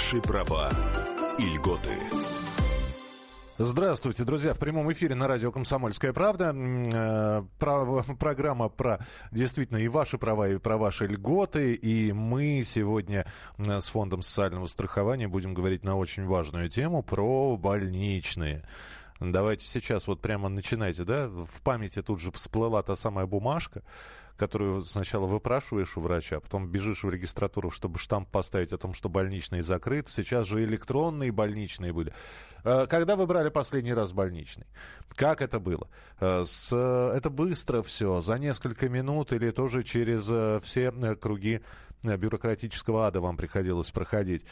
Ваши права и льготы. Здравствуйте, друзья. В прямом эфире на радио «Комсомольская правда». Э, про, программа про действительно и ваши права, и про ваши льготы. И мы сегодня с Фондом социального страхования будем говорить на очень важную тему про больничные. Давайте сейчас вот прямо начинайте, да? В памяти тут же всплыла та самая бумажка, которую сначала выпрашиваешь у врача, а потом бежишь в регистратуру, чтобы штамп поставить о том, что больничный закрыт. Сейчас же электронные больничные были. Э, когда вы брали последний раз больничный? Как это было? Э, с, это быстро все, за несколько минут или тоже через э, все круги бюрократического ада вам приходилось проходить.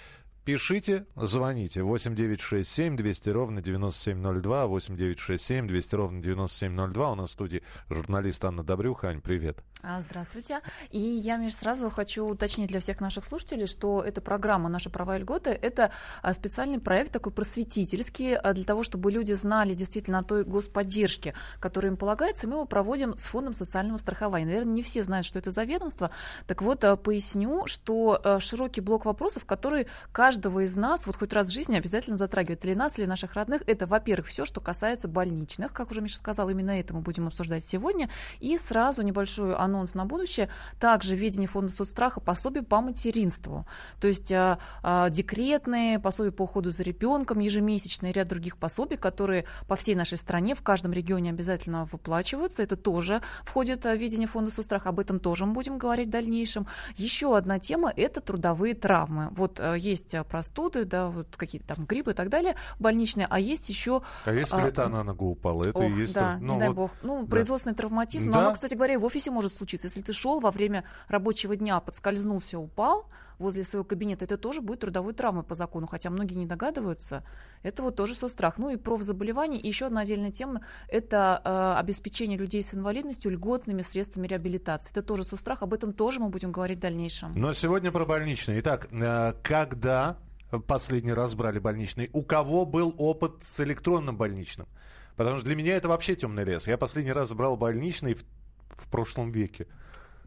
Пишите, звоните. 8 9 6 7 200 ровно 9702. 8 9 6 7 200 ровно 9702. У нас в студии журналист Анна Добрюха. Ань, привет. А, здравствуйте. И я, Миш, сразу хочу уточнить для всех наших слушателей, что эта программа «Наши права и льготы» — это а, специальный проект такой просветительский а, для того, чтобы люди знали действительно о той господдержке, которая им полагается. Мы его проводим с Фондом социального страхования. Наверное, не все знают, что это за ведомство. Так вот, поясню, что широкий блок вопросов, который каждого из нас вот хоть раз в жизни обязательно затрагивает или нас, или наших родных, это, во-первых, все, что касается больничных, как уже Миша сказал, именно это мы будем обсуждать сегодня, и сразу небольшую анонс на будущее, также введение фонда соцстраха пособие по материнству. То есть а, а, декретные, пособия по уходу за ребенком, ежемесячные, ряд других пособий, которые по всей нашей стране, в каждом регионе обязательно выплачиваются. Это тоже входит в видение фонда соцстраха, об этом тоже мы будем говорить в дальнейшем. Еще одна тема – это трудовые травмы. Вот а, есть простуды, да, вот какие-то там гриппы и так далее, больничные, а есть еще... А есть плита а, на ногу упала, это ох, и есть... Да, ну, не вот, дай бог. Ну, да. производственный травматизм, да? но оно, кстати говоря, и в офисе может случиться. Если ты шел во время рабочего дня, подскользнулся, упал возле своего кабинета, это тоже будет трудовой травмой по закону, хотя многие не догадываются. Это вот тоже соцстрах. Ну и профзаболевания. И еще одна отдельная тема – это э, обеспечение людей с инвалидностью льготными средствами реабилитации. Это тоже соцстрах, об этом тоже мы будем говорить в дальнейшем. Но сегодня про больничные. Итак, э, когда последний раз брали больничный? У кого был опыт с электронным больничным? Потому что для меня это вообще темный лес. Я последний раз брал больничный в, в прошлом веке.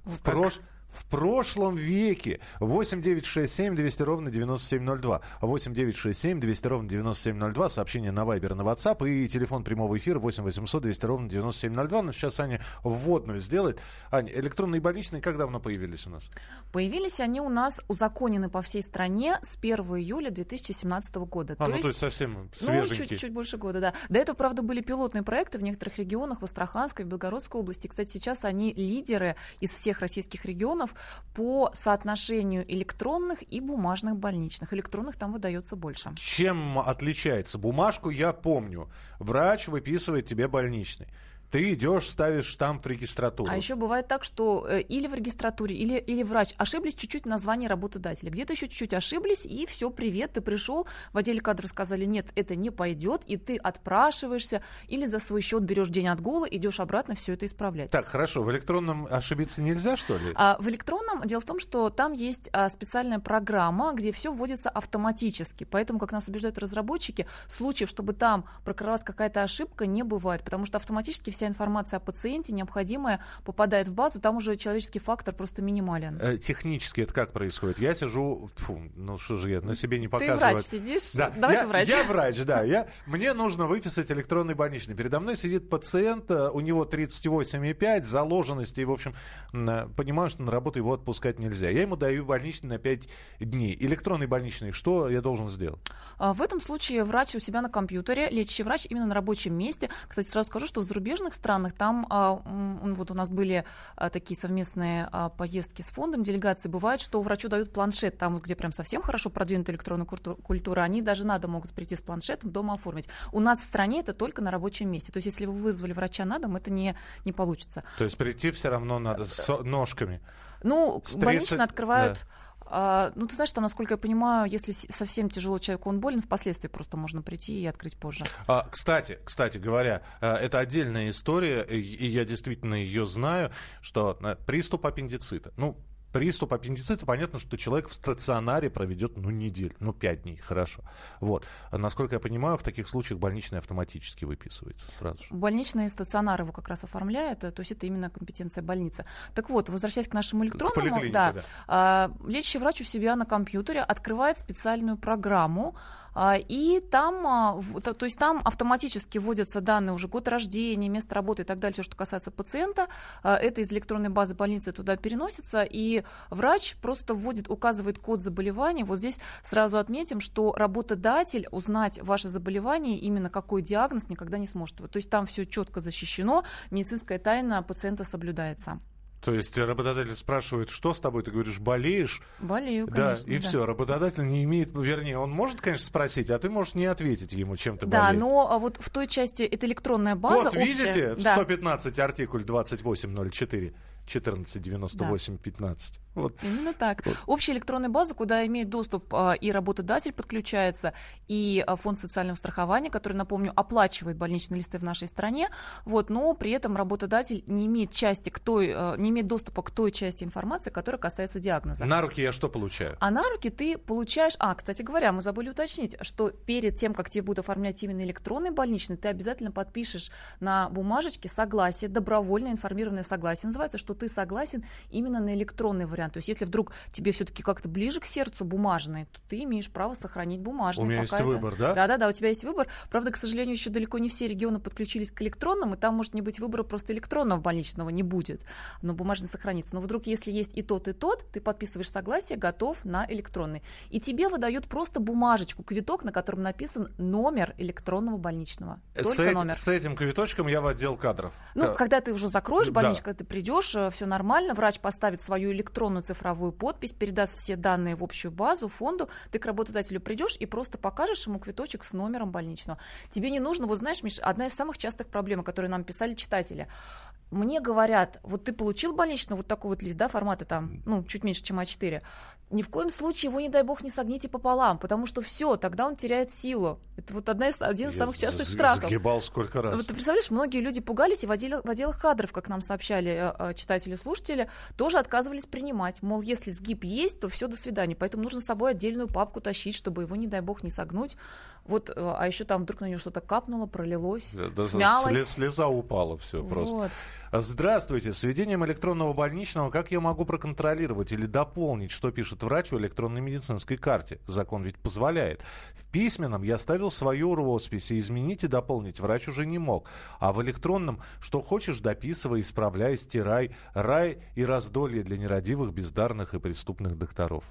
В, прош в прошлом веке. 8 9 6 7 200 ровно 9702. 8 9 6 7 200 ровно 9702. Сообщение на Вайбер, на WhatsApp и телефон прямого эфира 8 800 200 ровно 9702. Но сейчас Аня вводную сделает. Аня, электронные больничные как давно появились у нас? Появились они у нас узаконены по всей стране с 1 июля 2017 года. А, то ну есть, то есть совсем свеженькие. Ну, чуть, чуть больше года, да. До этого, правда, были пилотные проекты в некоторых регионах, в Астраханской, в Белгородской области. Кстати, сейчас они лидеры из всех российских регионов регионов по соотношению электронных и бумажных больничных. Электронных там выдается больше. Чем отличается? Бумажку я помню. Врач выписывает тебе больничный. Ты идешь, ставишь штамп в регистратуру. А еще бывает так, что э, или в регистратуре, или, или врач ошиблись чуть-чуть в названии работодателя. Где-то еще чуть-чуть ошиблись, и все, привет, ты пришел, в отделе кадров сказали, нет, это не пойдет, и ты отпрашиваешься, или за свой счет берешь день отгула, идешь обратно все это исправлять. Так, хорошо, в электронном ошибиться нельзя, что ли? А, в электронном, дело в том, что там есть а, специальная программа, где все вводится автоматически, поэтому, как нас убеждают разработчики, случаев, чтобы там прокралась какая-то ошибка, не бывает, потому что автоматически все вся информация о пациенте необходимая попадает в базу, там уже человеческий фактор просто минимален. Э, технически это как происходит? Я сижу, фу, ну что же я на себе не показываю. Ты врач сидишь? Да. Давай я, ты врач. Я врач, да. Я, мне нужно выписать электронный больничный. Передо мной сидит пациент, э, у него 38,5, заложенности, и, в общем, э, понимаю, что на работу его отпускать нельзя. Я ему даю больничный на 5 дней. Электронный больничный, что я должен сделать? А, в этом случае врач у себя на компьютере, лечащий врач именно на рабочем месте. Кстати, сразу скажу, что в зарубежных разных странах. Там а, вот у нас были а, такие совместные а, поездки с фондом делегации. Бывает, что врачу дают планшет, там вот где прям совсем хорошо продвинутая электронная культура, они даже надо могут прийти с планшетом, дома оформить. У нас в стране это только на рабочем месте. То есть если вы вызвали врача на дом, это не, не получится. То есть прийти все равно надо с ножками? Ну, больнично открывают... Да а, ну, ты знаешь, там, насколько я понимаю, если совсем тяжело человеку он болен, впоследствии просто можно прийти и открыть позже. А, кстати, кстати говоря, э, это отдельная история, и я действительно ее знаю, что э, приступ аппендицита. Ну, приступ аппендицита, понятно, что человек в стационаре проведет, ну, неделю, ну, пять дней, хорошо. Вот. Насколько я понимаю, в таких случаях больничный автоматически выписывается сразу же. Больничный стационар его как раз оформляет, то есть это именно компетенция больницы. Так вот, возвращаясь к нашему электронному, К да, да. А, лечащий врач у себя на компьютере открывает специальную программу, и там, а, то есть там автоматически вводятся данные уже год рождения, место работы и так далее, все, что касается пациента. А, это из электронной базы больницы туда переносится, и врач просто вводит, указывает код заболевания. Вот здесь сразу отметим, что работодатель узнать ваше заболевание, именно какой диагноз, никогда не сможет. То есть там все четко защищено, медицинская тайна пациента соблюдается. То есть работодатель спрашивает, что с тобой, ты говоришь, болеешь? Болею, конечно. Да, и да. все, работодатель не имеет, вернее, он может, конечно, спросить, а ты можешь не ответить ему, чем ты да, болеешь. Да, но вот в той части, это электронная база Код общая. видите? Да. 115 артикуль 2804. 14 98 да. 15. Вот. Именно так. Вот. Общая электронная база, куда имеет доступ а, и работодатель подключается, и а, фонд социального страхования, который, напомню, оплачивает больничные листы в нашей стране, вот, но при этом работодатель не имеет части к той, а, не имеет доступа к той части информации, которая касается диагноза. На руки я что получаю? А на руки ты получаешь... А, кстати говоря, мы забыли уточнить, что перед тем, как тебе будут оформлять именно электронный больничный, ты обязательно подпишешь на бумажечке согласие, добровольное информированное согласие, называется, что ты согласен именно на электронный вариант. То есть если вдруг тебе все-таки как-то ближе к сердцу бумажный, то ты имеешь право сохранить бумажный. У меня есть это... выбор, да? Да-да-да, у тебя есть выбор. Правда, к сожалению, еще далеко не все регионы подключились к электронному, и там может не быть выбора просто электронного больничного не будет, но бумажный сохранится. Но вдруг, если есть и тот, и тот, ты подписываешь согласие, готов на электронный. И тебе выдают просто бумажечку, квиток, на котором написан номер электронного больничного. Только с, номер. с этим квиточком я в отдел кадров. Ну, да. когда ты уже закроешь больничку, да. когда ты придешь, э, все нормально, врач поставит свою электронную цифровую подпись, передаст все данные в общую базу, фонду, ты к работодателю придешь и просто покажешь ему квиточек с номером больничного. Тебе не нужно, вот знаешь, Миш, одна из самых частых проблем, которые нам писали читатели мне говорят, вот ты получил больничный вот такой вот лист, да, формата там, ну, чуть меньше, чем А4, ни в коем случае его, не дай бог, не согните пополам, потому что все, тогда он теряет силу. Это вот одна из, один из самых частых страхов. Загибал сколько раз. Вот ты представляешь, многие люди пугались, и в, отделе, в отделах кадров, как нам сообщали э, э, читатели, слушатели, тоже отказывались принимать. Мол, если сгиб есть, то все, до свидания. Поэтому нужно с собой отдельную папку тащить, чтобы его, не дай бог, не согнуть. Вот, э, а еще там вдруг на него что-то капнуло, пролилось, да, да, смялось. Слеза упала, все просто. Вот. Здравствуйте. С введением электронного больничного как я могу проконтролировать или дополнить, что пишет врач в электронной медицинской карте? Закон ведь позволяет. В письменном я ставил свою роспись, и изменить и дополнить врач уже не мог. А в электронном, что хочешь, дописывай, исправляй, стирай. Рай и раздолье для нерадивых, бездарных и преступных докторов.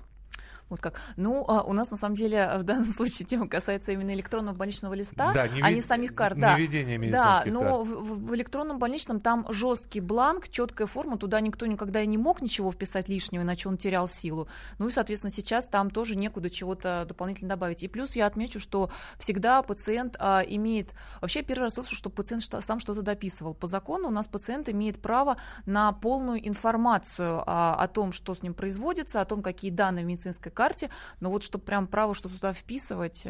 Вот как. Ну, а у нас на самом деле в данном случае тема касается именно электронного больничного листа, да, не а не самих карт. Не да, ведения да, но в, в электронном больничном там жесткий бланк, четкая форма, туда никто никогда и не мог ничего вписать лишнего, иначе он терял силу. Ну и, соответственно, сейчас там тоже некуда чего-то дополнительно добавить. И плюс я отмечу, что всегда пациент а, имеет... Вообще, первый раз слышу, что пациент что, сам что-то дописывал. По закону у нас пациент имеет право на полную информацию а, о том, что с ним производится, о том, какие данные в медицинской карте, но вот чтобы прям право что туда вписывать,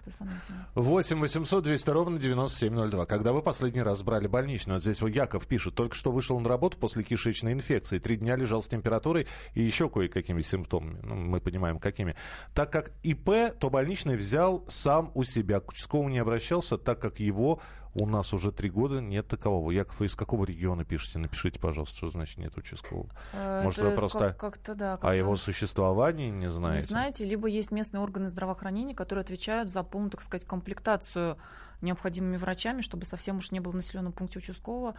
как-то сомнительно. 8 800 200 ровно 9702. Когда вы последний раз брали больничную? Вот здесь вот Яков пишет. Только что вышел на работу после кишечной инфекции. Три дня лежал с температурой и еще кое-какими симптомами. Ну, мы понимаем, какими. Так как ИП, то больничный взял сам у себя. К участковому не обращался, так как его у нас уже три года нет такового. Яков, вы из какого региона пишете? Напишите, пожалуйста, что значит нет участкового. Э, Может, вы просто как- то да, как о его существовании не знаете? Не знаете, либо есть местные органы здравоохранения, которые отвечают за полную, так сказать, комплектацию необходимыми врачами, чтобы совсем уж не было в населенном пункте участкового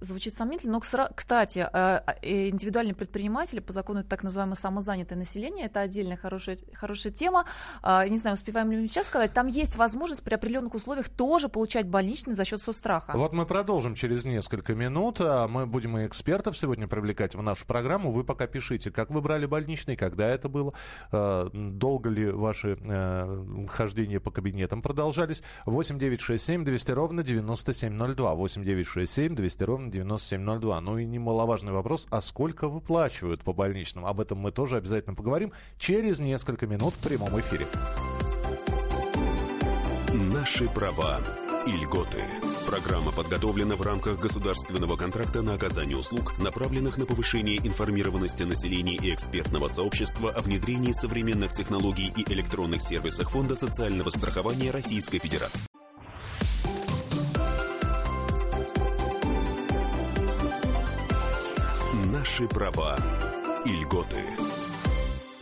звучит сомнительно, но, кстати, э, э, индивидуальные предприниматели по закону это так называемое самозанятое население, это отдельная хорошая, хорошая тема. А, не знаю, успеваем ли мы сейчас сказать, там есть возможность при определенных условиях тоже получать больничный за счет соцстраха. Вот мы продолжим через несколько минут. А мы будем и экспертов сегодня привлекать в нашу программу. Вы пока пишите, как вы брали больничный, когда это было, а, долго ли ваши э, хождения по кабинетам продолжались. 8 9 6 7 200 ровно 9702. 8 9 6 7 200 ровно 9702. Ну и немаловажный вопрос, а сколько выплачивают по больничным? Об этом мы тоже обязательно поговорим через несколько минут в прямом эфире. Наши права и льготы. Программа подготовлена в рамках государственного контракта на оказание услуг, направленных на повышение информированности населения и экспертного сообщества о внедрении современных технологий и электронных сервисах Фонда социального страхования Российской Федерации. Наши права и льготы.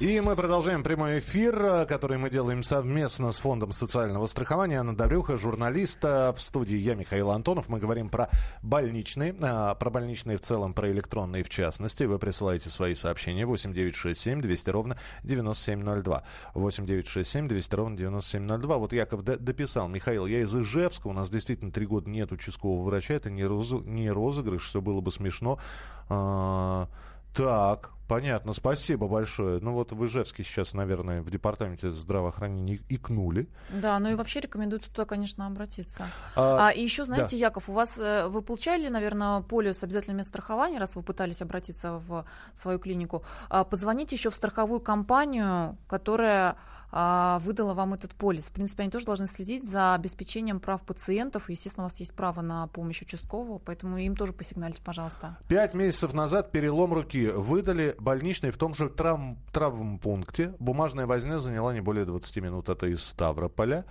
И мы продолжаем прямой эфир, который мы делаем совместно с Фондом социального страхования. Анна Даврюха, журналист. В студии я, Михаил Антонов. Мы говорим про больничные, а, про больничные в целом, про электронные в частности. Вы присылаете свои сообщения 8967 200 ровно 9702. 8967 200 ровно 9702. Вот Яков дописал. Михаил, я из Ижевска. У нас действительно три года нет участкового врача. Это не, розыгрыш, все было бы смешно. А, так, понятно, спасибо большое. Ну вот в Ижевске сейчас, наверное, в департаменте здравоохранения икнули. Да, ну и вообще рекомендую туда, конечно, обратиться. А, а и еще, знаете, да. Яков, у вас э, вы получали, наверное, полис обязательного страхования, раз вы пытались обратиться в свою клинику. А, позвоните еще в страховую компанию, которая выдала вам этот полис. В принципе, они тоже должны следить за обеспечением прав пациентов. Естественно, у вас есть право на помощь участкового, поэтому им тоже посигнальте, пожалуйста. Пять месяцев назад перелом руки выдали больничный в том же травм, травмпункте. Бумажная возня заняла не более 20 минут. Это из Ставрополя.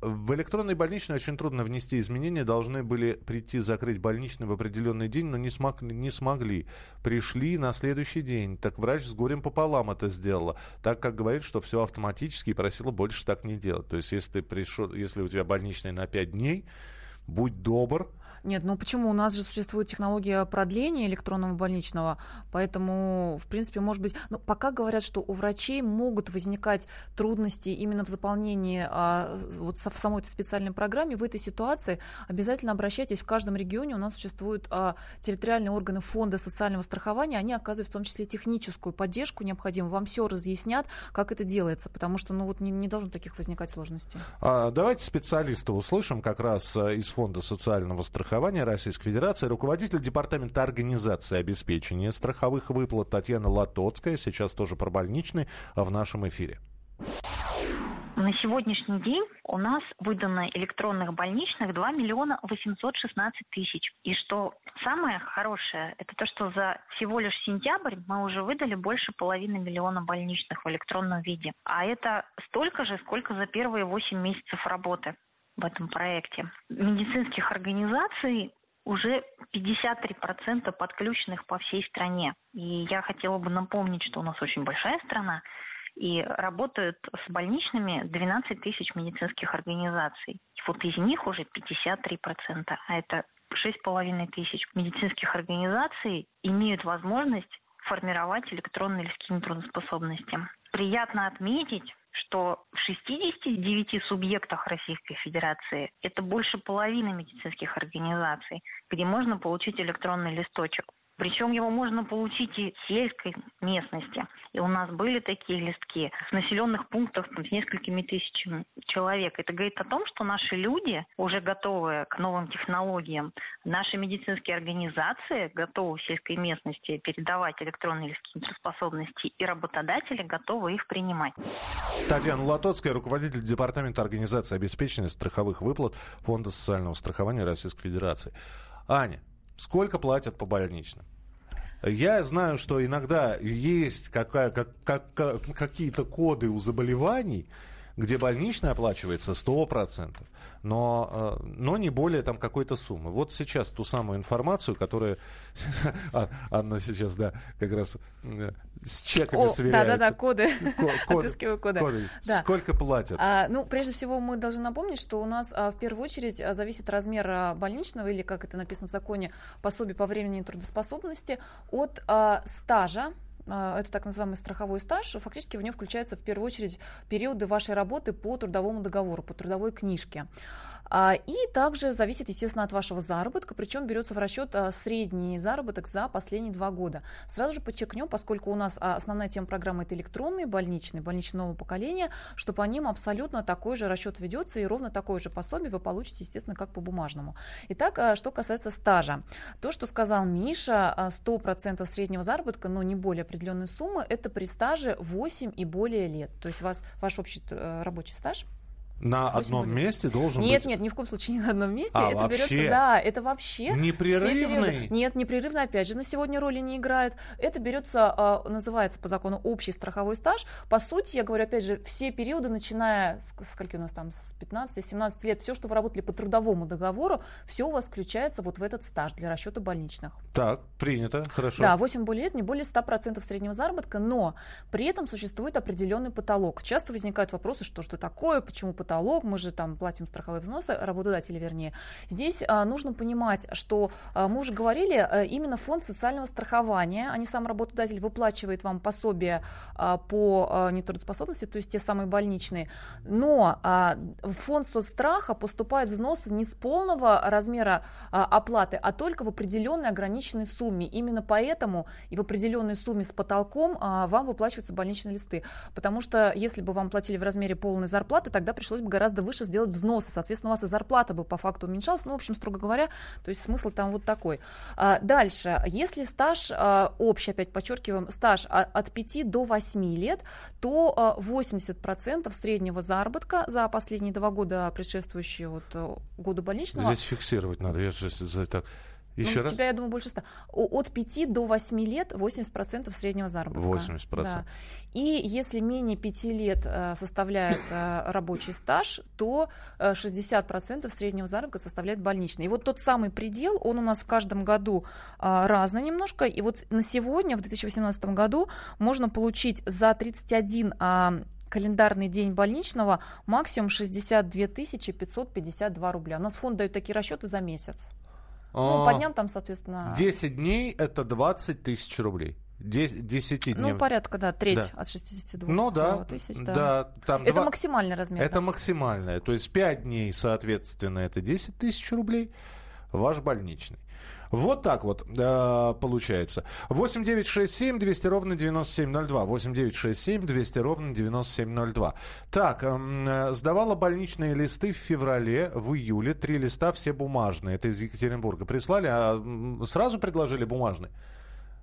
В электронной больничной очень трудно внести изменения. Должны были прийти закрыть больничный в определенный день, но не, смог, не смогли. Пришли на следующий день. Так врач с горем пополам это сделала. Так как говорит, что все автоматически и просила больше так не делать. То есть, если, ты пришел, если у тебя больничный на 5 дней, будь добр, нет, ну почему? У нас же существует технология продления электронного больничного, поэтому, в принципе, может быть... Ну, пока говорят, что у врачей могут возникать трудности именно в заполнении а, вот в самой этой специальной программе, в этой ситуации обязательно обращайтесь. В каждом регионе у нас существуют а, территориальные органы фонда социального страхования, они оказывают в том числе техническую поддержку необходимую, вам все разъяснят, как это делается, потому что, ну, вот не, не должно таких возникать сложностей. А, давайте специалиста услышим как раз а, из фонда социального страхования страхования Российской Федерации, руководитель Департамента организации обеспечения страховых выплат Татьяна Латоцкая, сейчас тоже про больничный, в нашем эфире. На сегодняшний день у нас выдано электронных больничных 2 миллиона 816 тысяч. И что самое хорошее, это то, что за всего лишь сентябрь мы уже выдали больше половины миллиона больничных в электронном виде. А это столько же, сколько за первые 8 месяцев работы в этом проекте. Медицинских организаций уже 53% подключенных по всей стране. И я хотела бы напомнить, что у нас очень большая страна, и работают с больничными 12 тысяч медицинских организаций. И вот из них уже 53%, а это 6,5 тысяч медицинских организаций имеют возможность формировать электронные листки нетрудоспособности. Приятно отметить, что в 69 субъектах Российской Федерации это больше половины медицинских организаций, где можно получить электронный листочек. Причем его можно получить и в сельской местности. И у нас были такие листки в населенных пунктах там, с несколькими тысячами человек. Это говорит о том, что наши люди уже готовы к новым технологиям. Наши медицинские организации готовы в сельской местности передавать электронные листки трудоспособности, и работодатели готовы их принимать. Татьяна Латоцкая, руководитель Департамента организации обеспечения страховых выплат Фонда социального страхования Российской Федерации. Аня, сколько платят по больничным? Я знаю, что иногда есть какая, как, как, какие-то коды у заболеваний, где больничная оплачивается 100% но, э, но не более там какой-то суммы. Вот сейчас ту самую информацию, которая Анна сейчас, да, как раз э, с чеками О, сверяется. Да-да-да, коды. Код, Отыскиваю коды. коды. Да. Сколько платят? А, ну, прежде всего, мы должны напомнить, что у нас а, в первую очередь а, зависит размер а, больничного или, как это написано в законе, пособия по времени трудоспособности от а, стажа это так называемый страховой стаж, фактически в него включается в первую очередь периоды вашей работы по трудовому договору, по трудовой книжке. А, и также зависит, естественно, от вашего заработка, причем берется в расчет а, средний заработок за последние два года. Сразу же подчеркнем, поскольку у нас основная тема программы это электронные больничные, больничные нового поколения, что по ним абсолютно такой же расчет ведется и ровно такое же пособие вы получите, естественно, как по бумажному. Итак, что касается стажа. То, что сказал Миша, 100% среднего заработка, но не более определенной суммы, это при стаже 8 и более лет. То есть у вас, ваш общий э, рабочий стаж На одном месте должен нет, быть... Нет, нет, ни в коем случае не на одном месте. А, это вообще? берется, да, это вообще... Непрерывный? Нет, непрерывный, опять же, на сегодня роли не играет. Это берется, а, называется по закону общий страховой стаж. По сути, я говорю, опять же, все периоды, начиная с скольки у нас там, с 15-17 лет, все, что вы работали по трудовому договору, все у вас включается вот в этот стаж для расчета больничных. Так, принято, хорошо. Да, 8 более лет, не более 100% среднего заработка, но при этом существует определенный потолок. Часто возникают вопросы, что что такое, почему потолок, мы же там платим страховые взносы, работодатели вернее. Здесь а, нужно понимать, что а, мы уже говорили, а, именно фонд социального страхования, а не сам работодатель, выплачивает вам пособие а, по нетрудоспособности, то есть те самые больничные. Но в фонд соцстраха поступают взносы не с полного размера оплаты, а только в определенной ограниченной сумме. Именно поэтому и в определенной сумме с потолком вам выплачиваются больничные листы. Потому что если бы вам платили в размере полной зарплаты, тогда пришлось бы гораздо выше сделать взносы. Соответственно, у вас и зарплата бы по факту уменьшалась. Ну, в общем, строго говоря, то есть смысл там вот такой. А, дальше. Если стаж а, общий, опять подчеркиваем, стаж от 5 до 8 лет, то 80% среднего заработка за последние два года, предшествующие вот э, году больничного. Здесь фиксировать надо. Я же так еще ну, раз? У тебя, я думаю, больше 100. От 5 до 8 лет 80% среднего заработка. 80%. Да. И если менее 5 лет э, составляет э, рабочий стаж, то 60% э, среднего заработка составляет больничный. И вот тот самый предел, он у нас в каждом году разный немножко. И вот на сегодня, в 2018 году, можно получить за 31 календарный день больничного максимум 62 552 рубля. У нас фонд дает такие расчеты за месяц. Ну, по дням там, соответственно... 10 дней – это 20 тысяч рублей. 10 дней. Ну, порядка, да, треть да. от 62 ну, да, тысяч. Да, да там это 2... максимальный размер. Это да. максимальное. То есть 5 дней, соответственно, это 10 тысяч рублей. Ваш больничный. Вот так вот э, получается. 8 9 6 7 200 ровно 9702. 8 9 6 7 200 ровно 9702. Так, эм, э, сдавала больничные листы в феврале, в июле. Три листа, все бумажные. Это из Екатеринбурга. Прислали, а сразу предложили бумажные?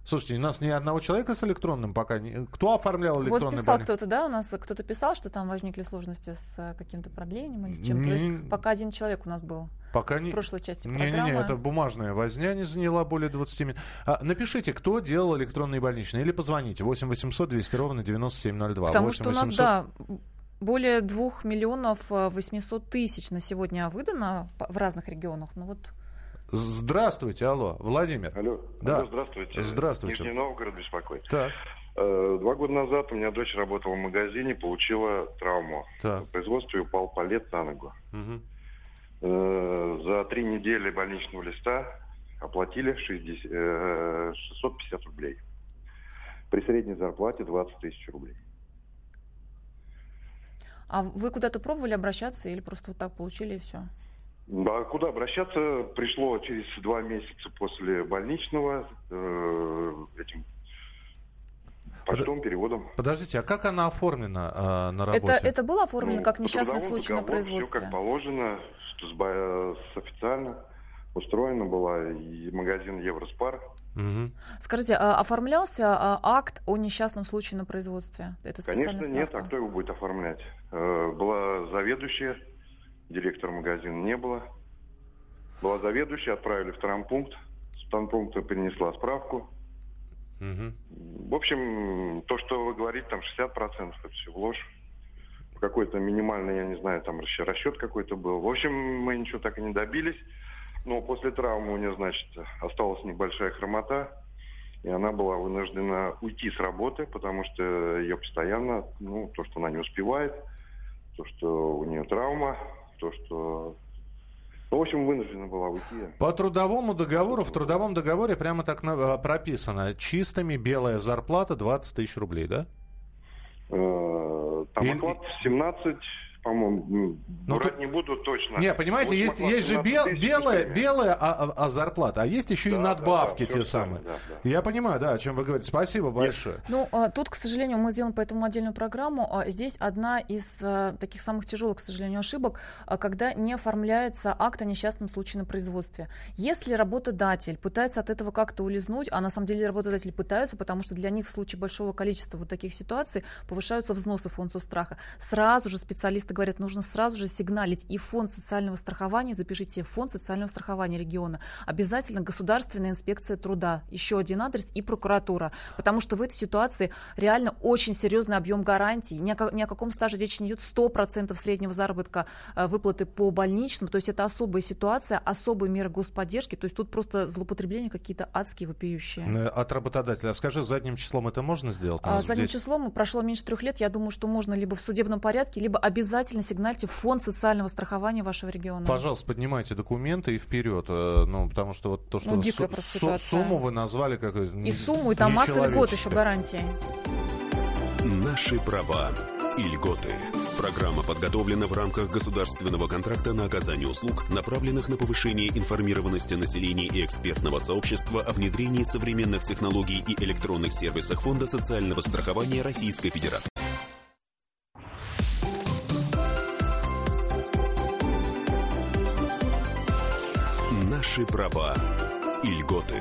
Слушайте, у нас ни одного человека с электронным пока не... Кто оформлял электронный Вот писал кто-то, да, у нас кто-то писал, что там возникли сложности с э, каким-то проблемами или с чем-то. Не... пока один человек у нас был пока в не... прошлой части не, программы. Не-не-не, это бумажная возня не заняла более 20 минут. А, напишите, кто делал электронные больничные, или позвоните 8 800 200 ровно 9702. Потому 8 что у нас, 800... да, более 2 миллионов 800 э, тысяч на сегодня выдано в разных регионах. Ну вот Здравствуйте, алло, Владимир. Алло, да. алло здравствуйте. Здравствуйте. Нижний Новгород беспокоит. Так. Э, два года назад у меня дочь работала в магазине, получила травму. Так. В производстве упал палет на ногу. Угу. За три недели больничного листа оплатили 60, 650 э, рублей. При средней зарплате 20 тысяч рублей. А вы куда-то пробовали обращаться или просто вот так получили и все? А куда обращаться? Пришло через два месяца после больничного э, этим почтовым переводом. Подождите, а как она оформлена э, на работе? Это, это было оформлено ну, как несчастный случай договор, на производстве? Все как положено, с, с официально устроена была и магазин Евроспар. Угу. Скажите, а оформлялся а, акт о несчастном случае на производстве? Это Конечно нет, а кто его будет оформлять? Э, была заведующая директора магазина не было. Была заведующая, отправили в травмпункт. С травмпункта принесла справку. Угу. В общем, то, что вы говорите, там 60% это все ложь. Какой-то минимальный, я не знаю, там расчет какой-то был. В общем, мы ничего так и не добились. Но после травмы у нее, значит, осталась небольшая хромота. И она была вынуждена уйти с работы, потому что ее постоянно, ну, то, что она не успевает, то, что у нее травма, то, что ну, в общем, вынуждена была уйти. По трудовому договору, в трудовом договоре прямо так на, прописано, чистыми белая зарплата 20 тысяч рублей, да? Э, там оклад 17 по-моему, ну, то... не буду точно. Не, понимаете, есть, есть же бел, белая, белая а, а, а зарплата, а есть еще да, и надбавки да, да, те самые. Да, да. Я понимаю, да, о чем вы говорите. Спасибо большое. Ну, а, тут, к сожалению, мы сделаем по этому отдельную программу. А, здесь одна из а, таких самых тяжелых, к сожалению, ошибок, а, когда не оформляется акт о несчастном случае на производстве. Если работодатель пытается от этого как-то улизнуть, а на самом деле работодатели пытаются, потому что для них в случае большого количества вот таких ситуаций повышаются взносы фонда страха, сразу же специалисты говорят, нужно сразу же сигналить и фонд социального страхования, запишите фонд социального страхования региона, обязательно государственная инспекция труда, еще один адрес и прокуратура, потому что в этой ситуации реально очень серьезный объем гарантий, ни о, ни о каком стаже речь не идет, 100% среднего заработка э, выплаты по больничным, то есть это особая ситуация, особые меры господдержки, то есть тут просто злоупотребления какие-то адские, вопиющие. Э, от работодателя. А скажи, задним числом это можно сделать? А, задним здесь... числом прошло меньше трех лет, я думаю, что можно либо в судебном порядке, либо обязательно сигнальте фонд социального страхования вашего региона. Пожалуйста, поднимайте документы и вперед, э, ну, потому что вот то, что ну, су- су- сумму вы назвали как И сумму, и там масса льгот еще гарантии. Наши права и льготы. Программа подготовлена в рамках государственного контракта на оказание услуг, направленных на повышение информированности населения и экспертного сообщества о внедрении современных технологий и электронных сервисах Фонда социального страхования Российской Федерации. Наши права и льготы.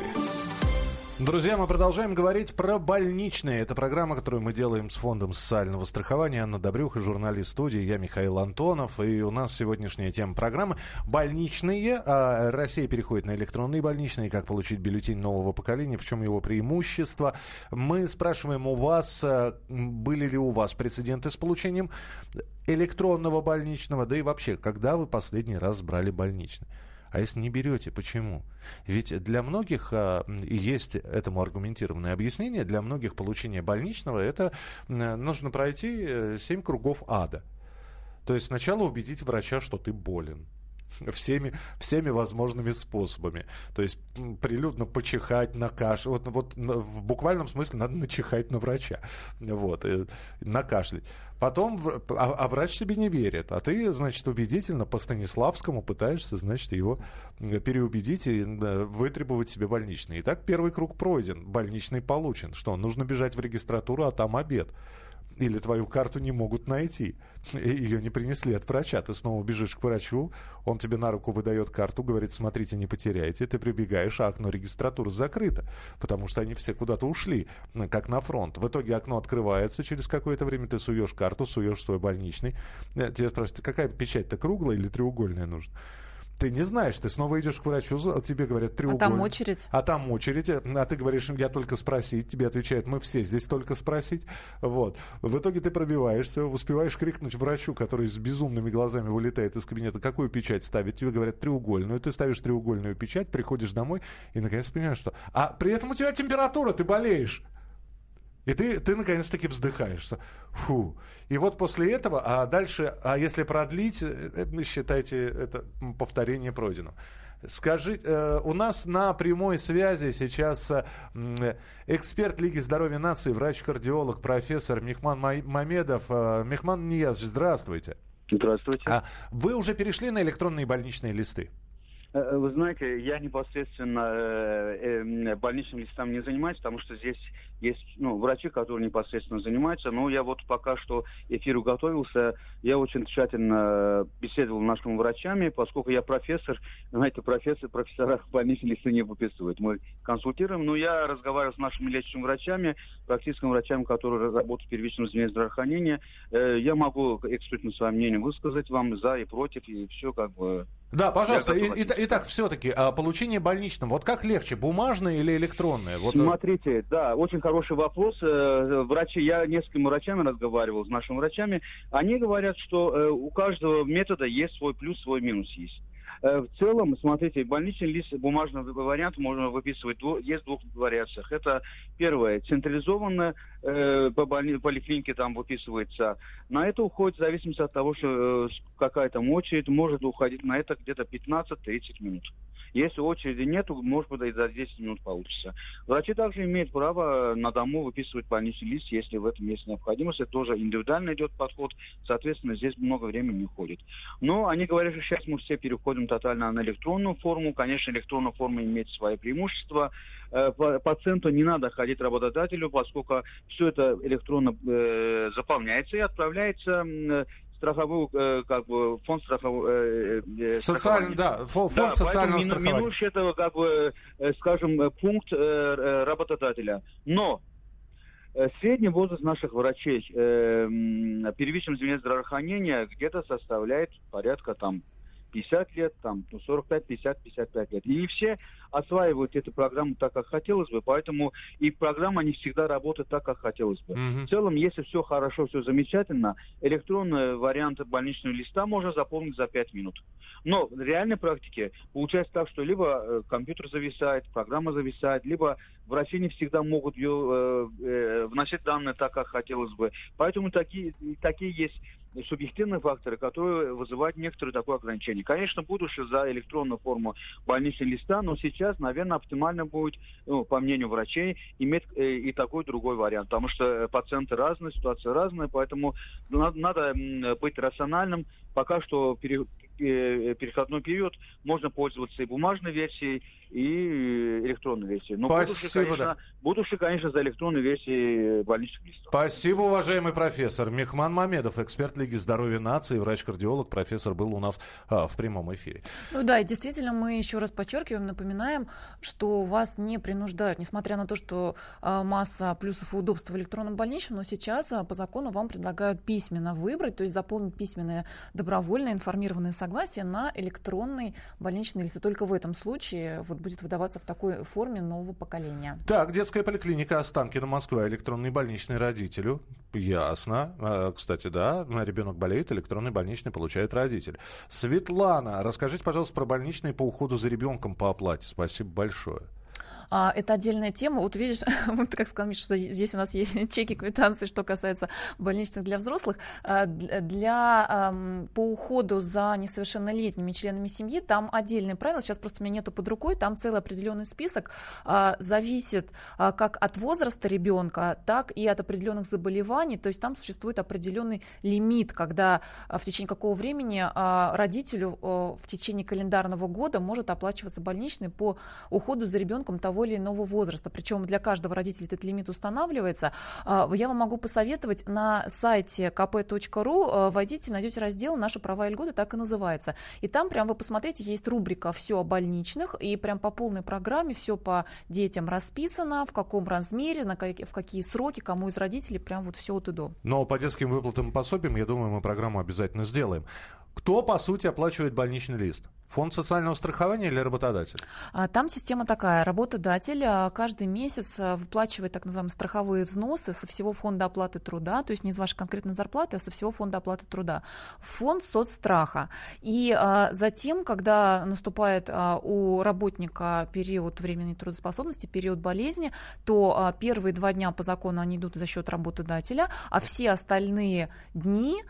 Друзья, мы продолжаем говорить про больничные. Это программа, которую мы делаем с Фондом социального страхования. Анна Добрюха, журналист студии, я Михаил Антонов. И у нас сегодняшняя тема программы «Больничные». А Россия переходит на электронные больничные. Как получить бюллетень нового поколения, в чем его преимущество. Мы спрашиваем у вас, а, были ли у вас прецеденты с получением электронного больничного, да и вообще, когда вы последний раз брали больничный. А если не берете, почему? Ведь для многих, а, и есть этому аргументированное объяснение, для многих получение больничного это нужно пройти 7 э, кругов ада. То есть сначала убедить врача, что ты болен всеми, всеми возможными способами. То есть прилюдно почихать на каш. Вот, вот в буквальном смысле надо начихать на врача. Вот, э, накашлять. Потом, а, а врач тебе не верит. А ты, значит, убедительно по Станиславскому пытаешься, значит, его переубедить и вытребовать себе больничный. Итак, первый круг пройден, больничный получен. Что, нужно бежать в регистратуру, а там обед или твою карту не могут найти. Ее не принесли от врача. Ты снова бежишь к врачу, он тебе на руку выдает карту, говорит, смотрите, не потеряйте. Ты прибегаешь, а окно регистратуры закрыто, потому что они все куда-то ушли, как на фронт. В итоге окно открывается, через какое-то время ты суешь карту, суешь свой больничный. Э, тебя спрашивают, какая печать-то круглая или треугольная нужна? Ты не знаешь, ты снова идешь к врачу, тебе говорят треугольник. А там очередь. А там очередь, а ты говоришь, я только спросить, тебе отвечают, мы все здесь только спросить. Вот. В итоге ты пробиваешься, успеваешь крикнуть врачу, который с безумными глазами вылетает из кабинета, какую печать ставить. Тебе говорят треугольную, ты ставишь треугольную печать, приходишь домой и наконец понимаешь, что... А при этом у тебя температура, ты болеешь. И ты, ты наконец-таки вздыхаешь, что фу. И вот после этого, а дальше, а если продлить, э, это, считайте, это повторение пройдено. Скажите, э, у нас на прямой связи сейчас э, эксперт Лиги здоровья нации, врач-кардиолог, профессор Мехман Мамедов. Э, Мехман Нияз, здравствуйте. Здравствуйте. А вы уже перешли на электронные больничные листы? Вы знаете, я непосредственно больничным листом не занимаюсь, потому что здесь есть ну, врачи, которые непосредственно занимаются. Но я вот пока что эфиру готовился, я очень тщательно беседовал с нашими врачами, поскольку я профессор, знаете, профессор, профессора больничные листы не выписывают. Мы консультируем, но я разговаривал с нашими лечащими врачами, практическими врачами, которые работают в первичном звене здравоохранения. Э, я могу экспертно свое мнение высказать вам за и против, и все как бы да, пожалуйста. И, и, итак, все-таки а, получение больничного, вот как легче, бумажное или электронное? Вот... Э, Смотрите, да, очень хороший вопрос. Э, врачи, я несколькими врачами разговаривал, с нашими врачами. Они говорят, что э, у каждого метода есть свой плюс, свой минус есть. Э, в целом, смотрите, больничный лист, бумажный вариант можно выписывать есть в двух вариациях. Это первое, централизованно э, по больни, поликлинике там выписывается. На это уходит, в зависимости от того, что э, какая там очередь, может уходить на это где-то 15-30 минут. Если очереди нет, может быть, и за 10 минут получится. Врачи также имеют право на дому выписывать больничный лист, если в этом есть необходимость. Это тоже индивидуально идет подход. Соответственно, здесь много времени уходит. Но они говорят, что сейчас мы все переходим тотально на электронную форму. Конечно, электронная форма имеет свои преимущества. Э, пациенту не надо ходить работодателю, поскольку все это электронно э, заполняется и отправляется страховую, э, как бы, фонд страхового... Э, Социальный, да, фонд да, социального страхования. Минуешь этого, как бы, скажем, пункт работодателя. Но средний возраст наших врачей э, первичного звена здравоохранения где-то составляет порядка там 50 лет, там, ну, 45, 50, 55 лет. И не все осваивают эту программу так, как хотелось бы, поэтому и программа не всегда работает так, как хотелось бы. Mm-hmm. В целом, если все хорошо, все замечательно, электронный вариант больничного листа можно заполнить за 5 минут. Но в реальной практике получается так, что либо э, компьютер зависает, программа зависает, либо врачи не всегда могут ее, э, э, вносить данные так, как хотелось бы. Поэтому такие, такие есть субъективные факторы, которые вызывают некоторые такое ограничение. Конечно, будущее за электронную форму больничного листа, но сейчас, наверное, оптимально будет, ну, по мнению врачей, иметь э, и такой другой вариант, потому что пациенты разные, ситуация разная, поэтому надо, надо быть рациональным. Пока что пере, э, переходной период можно пользоваться и бумажной версией, и электронной версии. Но Спасибо, будущее, конечно, да. будущее, конечно, за электронной версией больничных листов. Спасибо, уважаемый профессор. Мехман Мамедов, эксперт Лиги здоровья нации, врач-кардиолог. Профессор был у нас а, в прямом эфире. Ну да, и действительно, мы еще раз подчеркиваем, напоминаем, что вас не принуждают, несмотря на то, что а, масса плюсов и удобств в электронном больничном, но сейчас а, по закону вам предлагают письменно выбрать, то есть заполнить письменное добровольное информированное согласие на электронный больничный лист. И только в этом случае вот будет выдаваться в такой форме нового поколения. Так, детская поликлиника Останкино, Москва, электронный больничный родителю. Ясно. А, кстати, да, ребенок болеет, электронный больничный получает родитель. Светлана, расскажите, пожалуйста, про больничный по уходу за ребенком по оплате. Спасибо большое. А, это отдельная тема. Вот видишь, как сказал Миша, что здесь у нас есть чеки, квитанции, что касается больничных для взрослых. А, для, по уходу за несовершеннолетними членами семьи там отдельные правила. Сейчас просто у меня нету под рукой. Там целый определенный список. А, зависит как от возраста ребенка, так и от определенных заболеваний. То есть там существует определенный лимит, когда в течение какого времени родителю в течение календарного года может оплачиваться больничный по уходу за ребенком того того или иного возраста. Причем для каждого родителя этот лимит устанавливается. А, я вам могу посоветовать на сайте kp.ru а, войдите, найдете раздел «Наши права и льготы», так и называется. И там прям вы посмотрите, есть рубрика «Все о больничных», и прям по полной программе все по детям расписано, в каком размере, на в какие сроки, кому из родителей, прям вот все от и до. Но по детским выплатам и пособиям, я думаю, мы программу обязательно сделаем. Кто, по сути, оплачивает больничный лист? Фонд социального страхования или работодатель? А, там система такая. Работодатель а, каждый месяц а, выплачивает так называемые страховые взносы со всего фонда оплаты труда, то есть не из вашей конкретной зарплаты, а со всего фонда оплаты труда. Фонд соцстраха. И затем, когда наступает у работника период временной трудоспособности, период болезни, то первые два дня по закону они идут за счет работодателя, а все остальные дни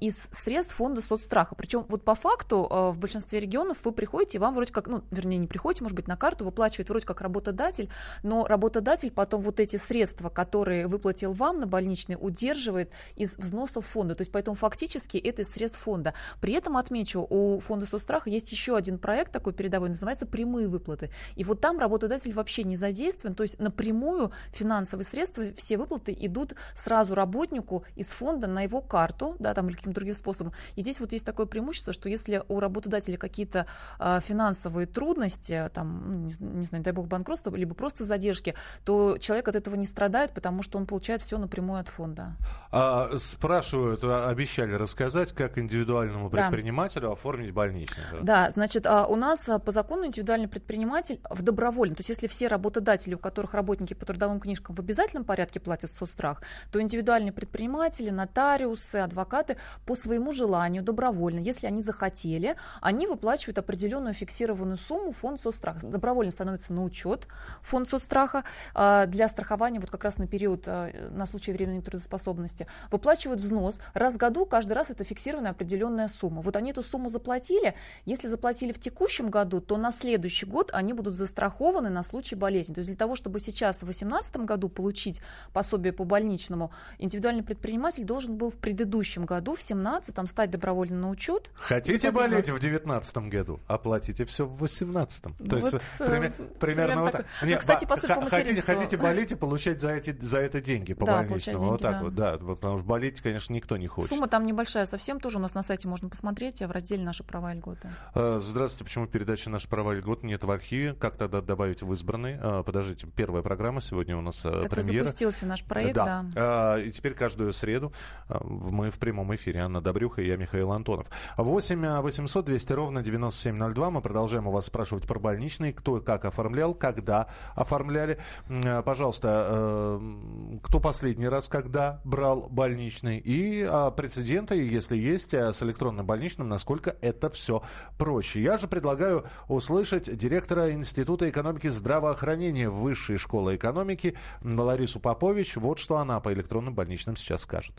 из средств фонда соцстраха. Причем вот по факту в большинстве регионов вы приходите, вам вроде как, ну, вернее, не приходите, может быть, на карту, выплачивает вроде как работодатель, но работодатель потом вот эти средства, которые выплатил вам на больничный, удерживает из взносов фонда. То есть поэтому фактически это из средств фонда. При этом отмечу, у фонда соцстраха есть еще один проект такой передовой, называется «Прямые выплаты». И вот там работодатель вообще не задействован, то есть напрямую финансовые средства, все выплаты идут сразу работнику из фонда на его карту, да, там или каким-то другим способом. И здесь вот есть такое преимущество, что если у работодателя какие-то э, финансовые трудности, там, ну, не, не знаю, дай бог банкротство, либо просто задержки, то человек от этого не страдает, потому что он получает все напрямую от фонда. А, спрашивают, а, обещали рассказать, как индивидуальному предпринимателю да. оформить больничный. Да, значит, а, у нас по закону индивидуальный предприниматель в добровольном, то есть если все работодатели, у которых работники по трудовым книжкам в обязательном порядке платят соцстрах, то индивидуальные предприниматели, нотариусы, адвокаты по своему желанию, добровольно, если они захотели, они выплачивают определенную фиксированную сумму фонд соцстраха. Добровольно становится на учет фонд соцстраха а, для страхования вот как раз на период, а, на случай временной трудоспособности. Выплачивают взнос. Раз в году, каждый раз это фиксированная определенная сумма. Вот они эту сумму заплатили. Если заплатили в текущем году, то на следующий год они будут застрахованы на случай болезни. То есть для того, чтобы сейчас в 2018 году получить пособие по больничному, индивидуальный предприниматель должен был в предыдущем году, в 2017, стать добровольно на учет. Хотите болеть в 2019 году? Оплатите все в 2018. То Вот, есть э, пример- примерно вот так. так. Ну, Нет, кстати, ба- по сути, по хотите, хотите болеть и получать за, эти, за это деньги по Да, больничному. получать вот деньги, так вот, да. Вот Потому что болеть, конечно, никто не хочет. Сумма там небольшая совсем, тоже у нас на сайте можно посмотреть, в разделе «Наши права и льготы». Э, Здравствуйте, почему передача «Наши права и льготы» нет в архиве? Как тогда добавить в избранный? Э, Подождите, первая программа сегодня у нас э, Это премьера. запустился наш проект, да. Да. Э, И теперь каждую среду э, мы в прямом эфире. Анна Добрюха и я, Михаил Антонов. 8 800 200 ровно 9702. Мы продолжаем у вас спрашивать про больничные. Кто и как оформлял, когда оформляли. Э, Пожалуйста, э, кто последний раз, когда брал больничный? И э, прецеденты, если есть, э, с электронным больничным, насколько это все проще. Я же предлагаю услышать директора Института экономики здравоохранения Высшей школы экономики Ларису Попович. Вот что она по электронным больничным сейчас скажет.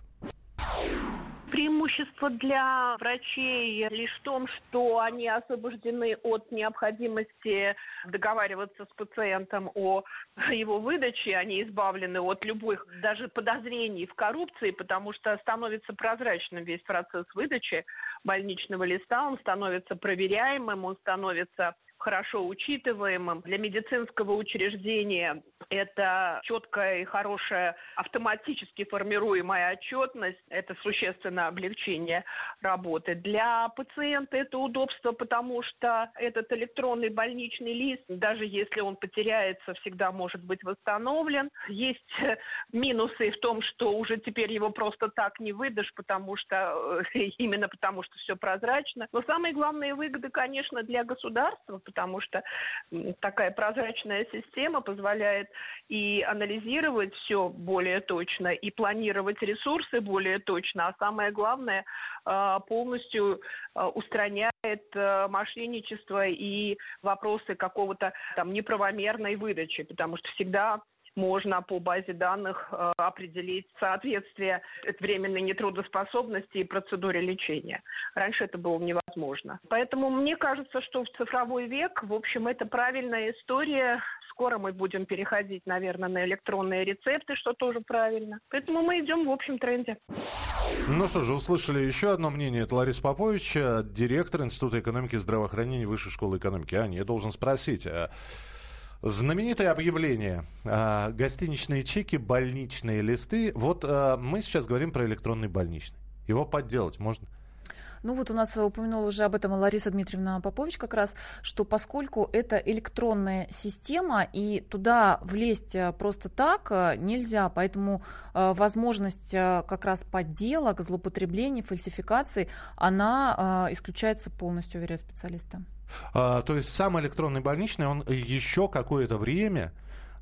Преимущество для врачей лишь в том, что они освобождены от необходимости договариваться с пациентом о его выдаче, они избавлены от любых даже подозрений в коррупции, потому что становится прозрачным весь процесс выдачи больничного листа, он становится проверяемым, он становится хорошо учитываемым. Для медицинского учреждения это четкая и хорошая автоматически формируемая отчетность. Это существенное облегчение работы. Для пациента это удобство, потому что этот электронный больничный лист, даже если он потеряется, всегда может быть восстановлен. Есть э, минусы в том, что уже теперь его просто так не выдашь, потому что э, именно потому что все прозрачно. Но самые главные выгоды, конечно, для государства, потому что такая прозрачная система позволяет и анализировать все более точно, и планировать ресурсы более точно, а самое главное, э, полностью э, устраняет э, мошенничество и вопросы какого-то там неправомерной выдачи, потому что всегда можно по базе данных э, определить соответствие временной нетрудоспособности и процедуре лечения. Раньше это было невозможно. Поэтому мне кажется, что в цифровой век, в общем, это правильная история. Скоро мы будем переходить, наверное, на электронные рецепты, что тоже правильно. Поэтому мы идем в общем тренде. Ну что же, услышали еще одно мнение. Это Лариса Попович, э, директор Института экономики и здравоохранения Высшей школы экономики. Аня, я должен спросить, а Знаменитое объявление. а, Гостиничные чеки, больничные листы. Вот а, мы сейчас говорим про электронный больничный. Его подделать можно? Ну вот у нас упомянула уже об этом Лариса Дмитриевна Попович как раз, что поскольку это электронная система, и туда влезть э, просто так э, нельзя, поэтому э, возможность э, как раз подделок, злоупотреблений, фальсификаций, она э, исключается полностью, уверяют специалисты. А, то есть сам электронный больничный, он еще какое-то время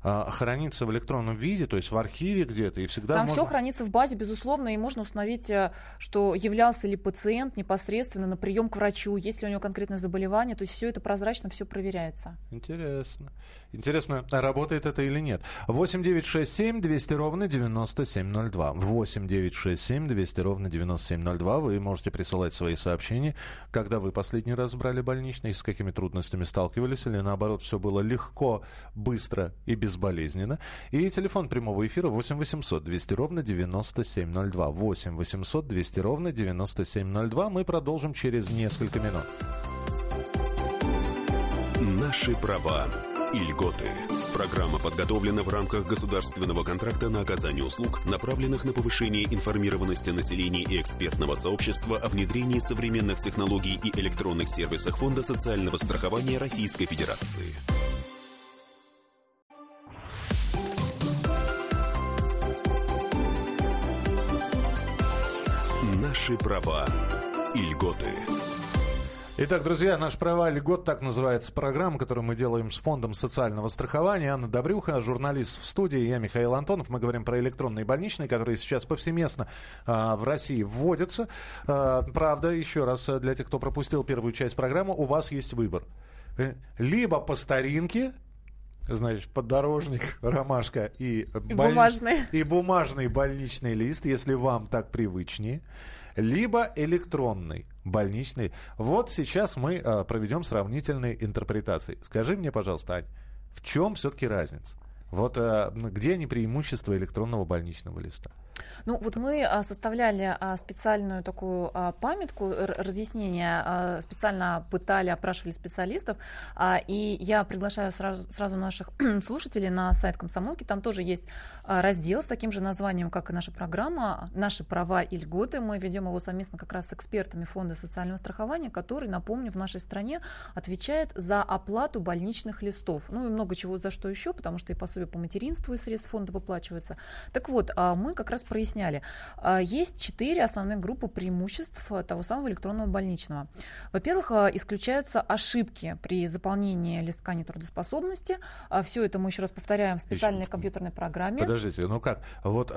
хранится в электронном виде, то есть в архиве где-то, и всегда Там можно... все хранится в базе, безусловно, и можно установить, э, что являлся ли пациент непосредственно на прием к врачу, есть ли у него конкретное заболевание, то есть все это прозрачно, все проверяется. Интересно. Интересно, а работает это или нет. 8 9 6 7 200 ровно 9702. 8 9 6 7 200 ровно 9702. Вы можете присылать свои сообщения, когда вы последний раз брали больничный, с какими трудностями сталкивались, или наоборот, все было легко, быстро и безболезненно. И телефон прямого эфира 8 800 200 ровно 9702. 8 800 200 ровно 9702. Мы продолжим через несколько минут. Наши права и льготы. Программа подготовлена в рамках государственного контракта на оказание услуг, направленных на повышение информированности населения и экспертного сообщества о внедрении современных технологий и электронных сервисах Фонда социального страхования Российской Федерации. Наши права и льготы. Итак, друзья, наш права или год, так называется программа, которую мы делаем с Фондом социального страхования. Анна Добрюха, журналист в студии, я Михаил Антонов. Мы говорим про электронные больничные, которые сейчас повсеместно а, в России вводятся. А, правда, еще раз, для тех, кто пропустил первую часть программы, у вас есть выбор. Либо по старинке, значит, поддорожник, ромашка и, И бумажный. и бумажный больничный лист, если вам так привычнее, либо электронный больничный. Вот сейчас мы э, проведем сравнительные интерпретации. Скажи мне, пожалуйста, Ань, в чем все-таки разница? Вот э, где они преимущества электронного больничного листа? Ну, вот мы а, составляли а, специальную такую а, памятку, разъяснения, специально пытали, опрашивали специалистов, и я приглашаю сразу, сразу наших слушателей на сайт Комсомолки, там тоже есть раздел с таким же названием, как и наша программа «Наши права и льготы». Мы ведем его совместно как раз с экспертами Фонда социального страхования, который, напомню, в нашей стране отвечает за оплату больничных листов. Ну и много чего за что еще, потому что и пособие по материнству из средств фонда выплачиваются. Так вот, мы как раз проясняли. А, есть четыре основных группы преимуществ того самого электронного больничного. Во-первых, а, исключаются ошибки при заполнении листка нетрудоспособности. А, Все это мы еще раз повторяем в специальной еще... компьютерной программе. Подождите, ну как? Вот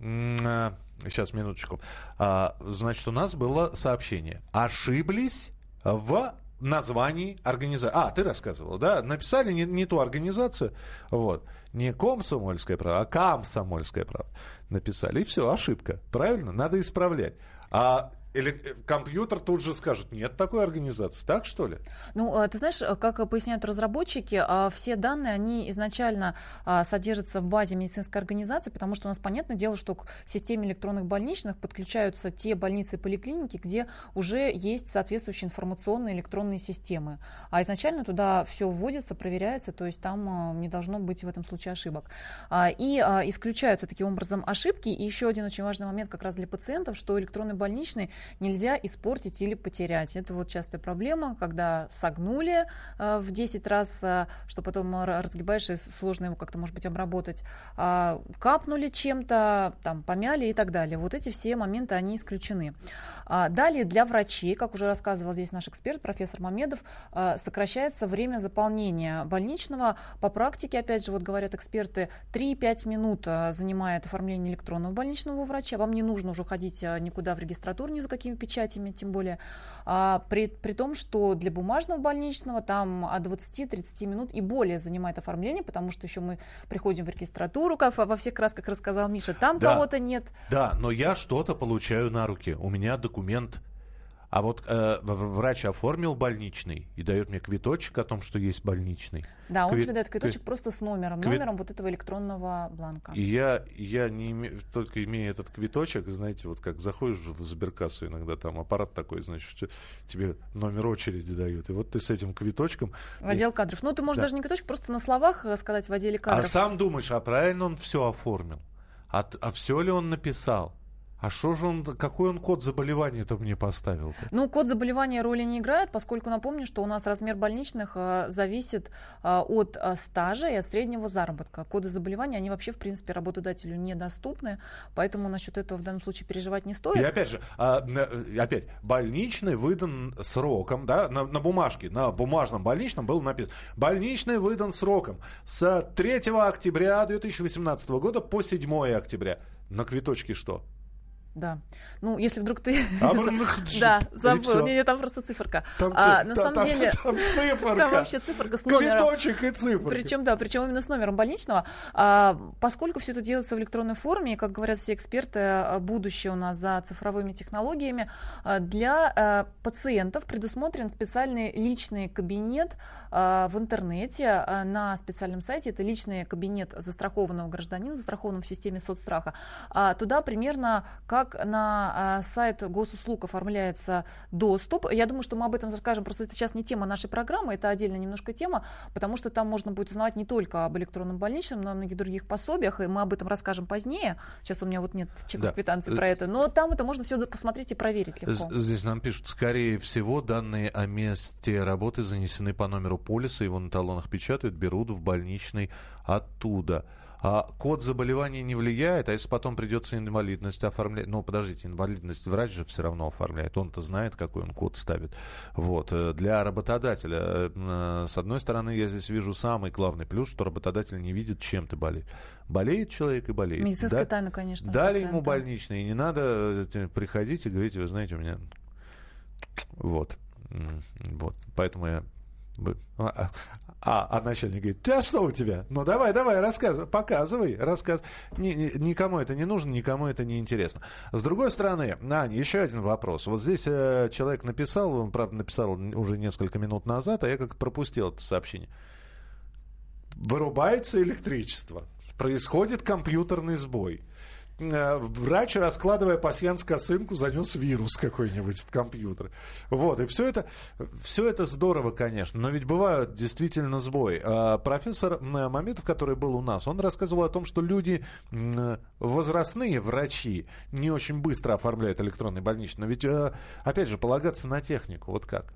сейчас минуточку. Значит, у нас было сообщение. Ошиблись в названии организации. А, ты рассказывал, да? Написали не, не ту организацию, вот. Не комсомольская правда, а комсомольская правда написали. И все, ошибка. Правильно? Надо исправлять. А или э, компьютер тут же скажет, нет такой организации, так что ли? Ну, а, ты знаешь, э, как поясняют разработчики, а, все данные, они изначально а, содержатся в базе медицинской организации, потому что у нас, понятное дело, что к системе электронных больничных подключаются те больницы и поликлиники, где уже есть соответствующие информационные электронные системы. А изначально туда все вводится, проверяется, то есть там не должно быть в этом случае ошибок. И исключаются таким образом ошибки. И еще один очень важный момент как раз для пациентов, что электронный больничный нельзя испортить или потерять. Это вот частая проблема, когда согнули э, в 10 раз, э, что потом разгибаешь и сложно его как-то, может быть, обработать, э, капнули чем-то, там, помяли и так далее. Вот эти все моменты, они исключены. А далее для врачей, как уже рассказывал здесь наш эксперт, профессор Мамедов, э, сокращается время заполнения больничного. По практике, опять же, вот говорят эксперты, 3-5 минут занимает оформление электронного больничного у врача. Вам не нужно уже ходить никуда в регистратуру ни за какими печатями, тем более. А, при, при том, что для бумажного больничного там от 20-30 минут и более занимает оформление, потому что еще мы приходим в регистратуру, как во всех красках рассказал Миша, там да, кого-то нет. Да, но я что-то получаю на руки. У меня документ а вот э, врач оформил больничный и дает мне квиточек о том, что есть больничный. Да, он Кви... тебе дает квиточек Кви... просто с номером, Кви... номером вот этого электронного бланка. И я, я не име... только имея этот квиточек, знаете, вот как заходишь в сберкассу иногда, там аппарат такой, значит, тебе номер очереди дают. И вот ты с этим квиточком... В отдел и... кадров. Ну, ты можешь да. даже не квиточек, просто на словах э, сказать в отделе кадров. А сам думаешь, а правильно он все оформил? А, а все ли он написал? А что же он, какой он код заболевания-то мне поставил? -то? Ну, код заболевания роли не играет, поскольку напомню, что у нас размер больничных э, зависит э, от э, стажа и от среднего заработка. Коды заболевания, они вообще, в принципе, работодателю недоступны, поэтому насчет этого в данном случае переживать не стоит. И опять же, а, опять, больничный выдан сроком, да, на, на бумажке, на бумажном больничном было написано, больничный выдан сроком с 3 октября 2018 года по 7 октября. На квиточке что? Да. Ну, если вдруг ты... А, да, забыл. Не, не, там просто циферка. Там, а, на самом деле... Там циферка. Там вообще циферка с номером. Квиточек и цифры. Причем, да, причем именно с номером больничного. А, поскольку все это делается в электронной форме, и, как говорят все эксперты, будущее у нас за цифровыми технологиями, для а, пациентов предусмотрен специальный личный кабинет а, в интернете а, на специальном сайте. Это личный кабинет застрахованного гражданина, застрахованного в системе соцстраха. А, туда примерно как как на а, сайт госуслуг оформляется доступ. Я думаю, что мы об этом расскажем, просто это сейчас не тема нашей программы, это отдельная немножко тема, потому что там можно будет узнавать не только об электронном больничном, но и о многих других пособиях, и мы об этом расскажем позднее. Сейчас у меня вот нет чеков да. квитанции про это, но там это можно все посмотреть и проверить легко. Здесь нам пишут, скорее всего, данные о месте работы занесены по номеру полиса, его на талонах печатают, берут в больничный оттуда. А код заболевания не влияет, а если потом придется инвалидность оформлять, ну, подождите, инвалидность врач же все равно оформляет, он-то знает, какой он код ставит. Вот. Э, для работодателя, э, с одной стороны, я здесь вижу самый главный плюс, что работодатель не видит, чем ты болеешь. Болеет человек и болеет. Медицинская да? тайна, конечно. Дали пациента. ему больничный, и не надо э, приходить и говорить, вы знаете, у меня... Вот. Вот. Поэтому я а, а, а, начальник говорит, а что у тебя? Ну давай, давай, рассказывай, показывай, рассказывай. Ни, ни, никому это не нужно, никому это не интересно. С другой стороны, Аня, еще один вопрос. Вот здесь э, человек написал, он, правда, написал уже несколько минут назад, а я как-то пропустил это сообщение. Вырубается электричество, происходит компьютерный сбой. Э, врач, раскладывая пасьянс косынку, занес вирус какой-нибудь в компьютер. Вот, и все это, все это здорово, конечно, но ведь бывают действительно сбои. А профессор Мамедов, который был у нас, он рассказывал о том, что люди, возрастные врачи, не очень быстро оформляют электронный больничный. Но ведь, э, опять же, полагаться на технику, вот как?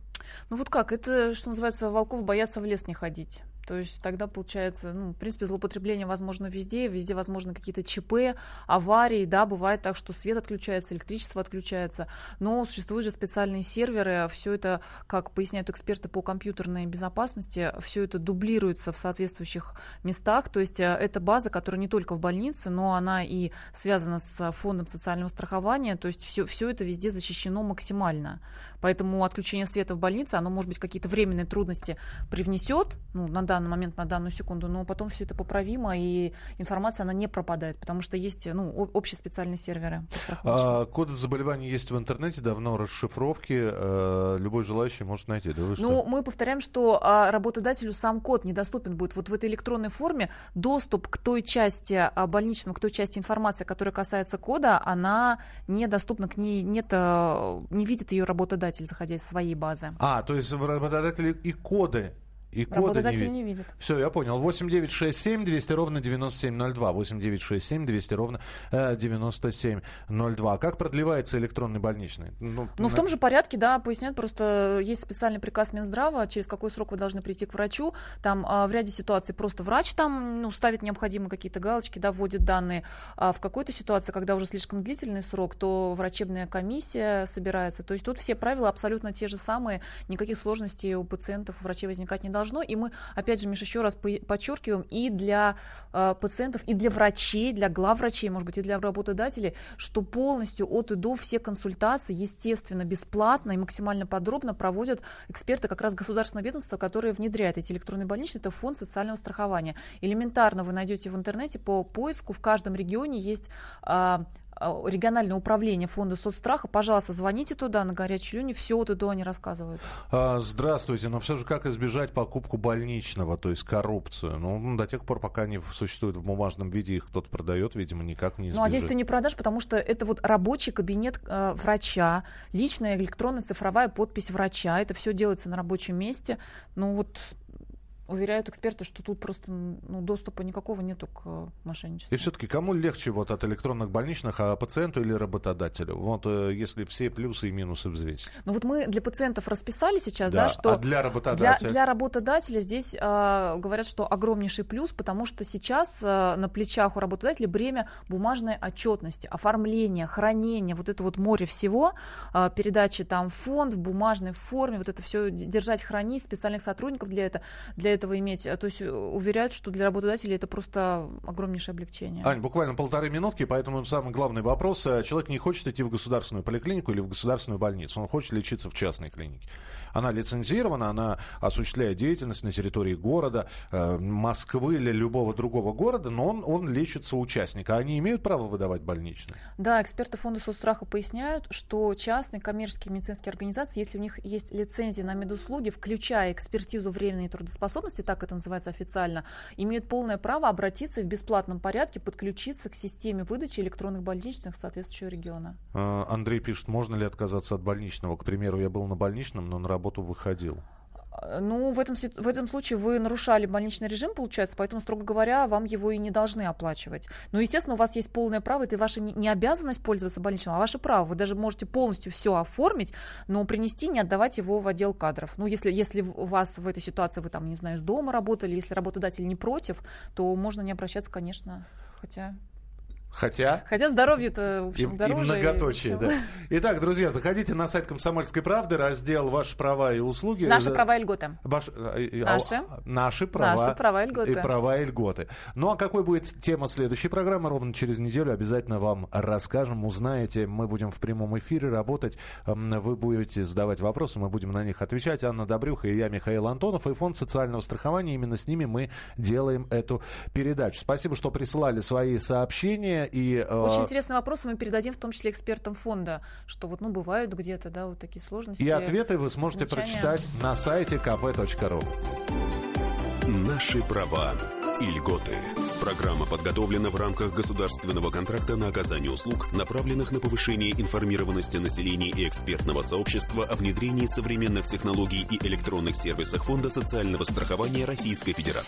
Ну вот как, это, что называется, волков боятся в лес не ходить. То есть тогда получается, ну, в принципе, злоупотребление возможно везде, везде возможно какие-то ЧП, аварии, да, бывает так, что свет отключается, электричество отключается, но существуют же специальные серверы, все это, как поясняют эксперты по компьютерной безопасности, все это дублируется в соответствующих местах, то есть э, это база, которая не только в больнице, но она и связана с фондом социального страхования, то есть все, все это везде защищено максимально. Поэтому отключение света в больнице, оно, может быть, какие-то временные трудности привнесет, ну, на данный момент, на данную секунду, но потом все это поправимо, и информация, она не пропадает, потому что есть, ну, общие специальные серверы. А, коды заболеваний есть в интернете, давно расшифровки, э, любой желающий может найти, да что? Ну, мы повторяем, что а, работодателю сам код недоступен будет. Вот в этой электронной форме доступ к той части а, больничного, к той части информации, которая касается кода, она недоступна, к ней нет, а, не видит ее работодатель, заходя из своей базы. А, то есть работодатели и коды и кода не, не видит. Все, я понял. 8 9 6 7 200 ровно 9702. 8 9 6 7 200 ровно э, 9702. Как продлевается электронный больничный? Ну, ну на... в том же порядке, да, поясняют. Просто есть специальный приказ Минздрава, через какой срок вы должны прийти к врачу. Там а, в ряде ситуаций просто врач там ну, ставит необходимые какие-то галочки, да, вводит данные. А в какой-то ситуации, когда уже слишком длительный срок, то врачебная комиссия собирается. То есть тут все правила абсолютно те же самые. Никаких сложностей у пациентов, у врачей возникать не должно должно. И мы, опять же, Миш, еще раз подчеркиваем, и для э, пациентов, и для врачей, для главврачей, может быть, и для работодателей, что полностью от и до все консультации, естественно, бесплатно и максимально подробно проводят эксперты как раз государственного ведомства, которые внедряют эти электронные больничные, это фонд социального страхования. Элементарно вы найдете в интернете по поиску, в каждом регионе есть э, региональное управление фонда соцстраха, пожалуйста, звоните туда, на горячую линию, все вот и они рассказывают. А, здравствуйте, но все же как избежать покупку больничного, то есть коррупцию? Ну, до тех пор, пока они существуют в бумажном виде, их кто-то продает, видимо, никак не избежать. Ну, а здесь ты не продашь, потому что это вот рабочий кабинет э, врача, личная электронная цифровая подпись врача, это все делается на рабочем месте. Ну, вот Уверяют эксперты, что тут просто ну, доступа никакого нету к э, мошенничеству. И все-таки кому легче вот от электронных больничных, а пациенту или работодателю? Вот э, если все плюсы и минусы взвесить. Ну вот мы для пациентов расписали сейчас, да, да что а для работодателя? Для, для работодателя здесь э, говорят, что огромнейший плюс, потому что сейчас э, на плечах у работодателя бремя бумажной отчетности, оформления, хранения, вот это вот море всего, э, передачи там в фонд в бумажной форме, вот это все держать, хранить, специальных сотрудников для этого. Для этого иметь. То есть э, уверяют, что для работодателей это просто огромнейшее облегчение. Ань, буквально полторы минутки, поэтому самый главный вопрос. Э, человек не хочет идти в государственную поликлинику или в государственную больницу, он хочет лечиться в частной клинике. Она лицензирована, она осуществляет деятельность на территории города, э, Москвы или любого другого города, но он, он лечится участника. Они имеют право выдавать больничные? Да, эксперты фонда соцстраха поясняют, что частные коммерческие медицинские организации, если у них есть лицензия на медуслуги, включая экспертизу временной трудоспособности, так это называется официально, имеют полное право обратиться и в бесплатном порядке подключиться к системе выдачи электронных больничных соответствующего региона. А, Андрей пишет, можно ли отказаться от больничного? К примеру, я был на больничном, но на работу работу выходил? Ну, в этом, в этом случае вы нарушали больничный режим, получается, поэтому, строго говоря, вам его и не должны оплачивать. Ну, естественно, у вас есть полное право, это ваша не обязанность пользоваться больничным, а ваше право. Вы даже можете полностью все оформить, но принести, не отдавать его в отдел кадров. Ну, если, если у вас в этой ситуации, вы там, не знаю, с дома работали, если работодатель не против, то можно не обращаться, конечно, хотя Хотя... Хотя здоровье-то, в общем, и, дороже. И многоточие, и да. Итак, друзья, заходите на сайт «Комсомольской правды», раздел «Ваши права и услуги». Наши права и льготы. Ваш... Э, э, наши. Наши права. Наши права и льготы. И права и льготы. Ну, а какой будет тема следующей программы? Ровно через неделю обязательно вам расскажем, узнаете. Мы будем в прямом эфире работать. Вы будете задавать вопросы, мы будем на них отвечать. Анна Добрюха и я, Михаил Антонов, и Фонд социального страхования. Именно с ними мы делаем эту передачу. Спасибо, что присылали свои сообщения. И, э, Очень интересные вопросы мы передадим в том числе экспертам фонда, что вот, ну, бывают где-то, да, вот такие сложности. И ответы вы сможете замечания. прочитать на сайте kp.ru. Наши права и льготы. Программа подготовлена в рамках государственного контракта на оказание услуг, направленных на повышение информированности населения и экспертного сообщества о внедрении современных технологий и электронных сервисах Фонда социального страхования Российской Федерации.